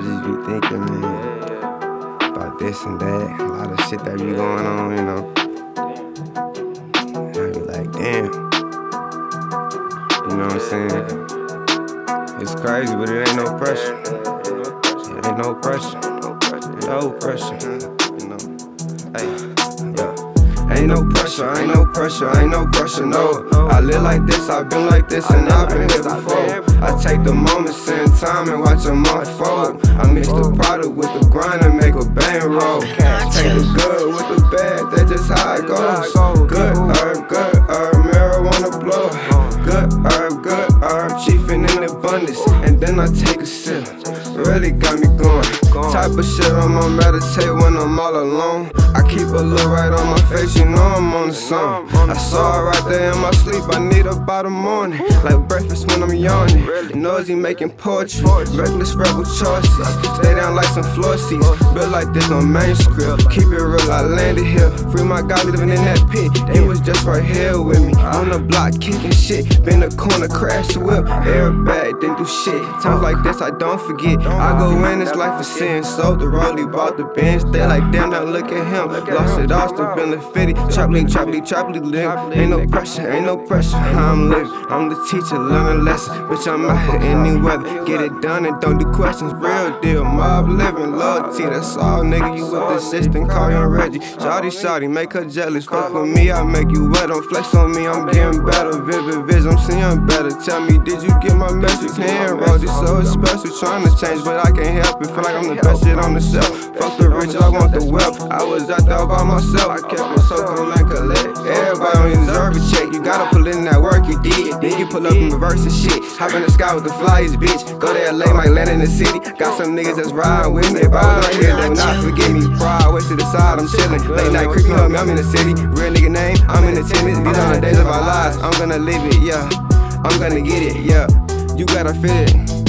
just be thinking, man, about this and that. A lot of shit that be going on, you know. I be like, damn. You know what I'm saying? It's crazy, but it ain't no pressure. It ain't no pressure. No pressure. You know. Hey. Ain't no pressure, ain't no pressure, ain't no pressure, no. I live like this, I've been like this, and I've been here before. I take the moments in time and watch them unfold. I mix the product with the grind and make a bang roll. Take the good with the bad, that's just how it goes. Good herb, good herb, marijuana blow. Good herb, good herb, chiefin' in abundance, and then I take a sip. Really got me. Type of shit I'ma meditate when I'm all alone. I keep a look right on my face, you know I'm on the song. I saw it right there in my sleep, I need about the morning. Like breakfast when I'm yawning. Noisy making poetry, reckless rebel choices. Stay down like some floor seats, built like this on main script. Keep it real, I landed here. Free my guy living in that pit, it was just right here with me. On the block kicking shit, been the corner, crash whip. Airbag, didn't do shit. Times like this, I don't forget. I go in this life of sin, sold the rollie, bought the bench. They like damn, now look at him. Lost it all, still been the fitty. Choppily, choppily, choppily, live. Ain't no pressure, ain't no pressure. How I'm living, I'm the teacher, learning lessons. Bitch, I'm out here any weather. Get it done and don't do questions. Real deal, mob living, loyalty. That's all, nigga. You with the assistant, call young Reggie. Shawty, shawty, make her jealous. Fuck with me, I make you wet. Don't flex on me, I'm getting better. Vivid vision, I'm seeing better. Tell me, did you get my message? Hand roll, this so special. Trying to change, but I can't help it. Feel like I'm the best shit on the shelf. Fuck the rich, I want the wealth. I was out there by myself. I kept it so cool like collect. Everybody don't deserve a check. You gotta pull in that work you did. Then you pull up in reverse and shit. Hop in the sky with the flyers, bitch. Go to LA, might land in the city. Got some niggas that's riding with me. If I was out here, they not forget me. Pride, way to the side, I'm chillin'. Late night creepy on me, I'm in the city. Real nigga name, I'm in the tennis. These are the days of our lives. I'm gonna live it, yeah. I'm gonna get it, yeah. You gotta feel it.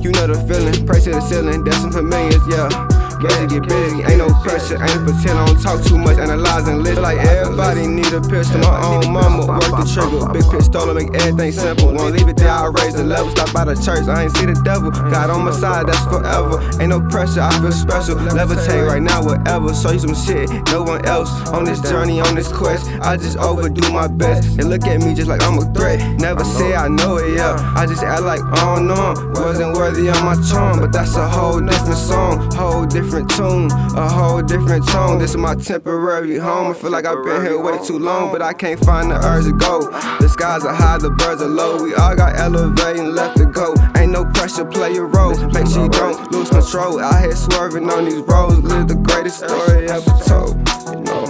You know the feeling, price to the ceiling, some familiars, yeah. To get busy, ain't no pressure, ain't pretend I don't talk too much, analyzing list like everybody need a pistol. My own mama work the trigger, big pistol make everything simple. Won't leave it there, I raise the level, stop by the church, I ain't see the devil. God on my side, that's forever. Ain't no pressure, I feel special. Levitate right now, whatever. Show you some shit, no one else on this journey, on this quest. I just overdo my best. They look at me just like I'm a threat. Never say I know it, yeah. I just act like I don't know. Wasn't worthy of my charm, but that's a whole different song, whole different tune, a whole different tone. This is my temporary home. I feel like I've been here way too long, but I can't find the urge to go. The skies are high, the birds are low. We all got elevating left to go. Ain't no pressure, play your role. Make sure you don't lose control. Out here swerving on these roads, live the greatest story ever told. You know,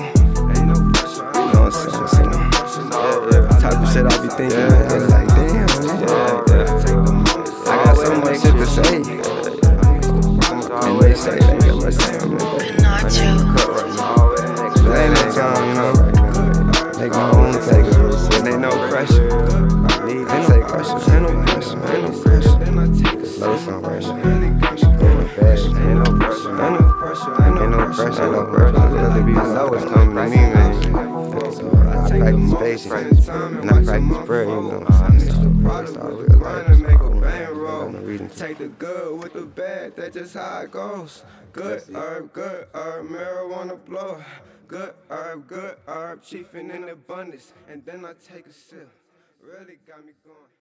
ain't no pressure. You know what I'm saying? Yeah. Type of shit I be thinking, take. Ain't no pressure. Ain't no pressure. Low some pressure. Ain't no pressure. Ain't no pressure. Ain't no pressure. Ain't no pressure. Ain't no pressure. Let it be low. It's coming to me, man. I practice patience and I practice prayer, you know. That's all real life. Take the good with the bad, that's just how it goes. Good herb, good herb, marijuana blow. Good herb, good herb, chiefin' in abundance. And then I take a sip. Really got me going.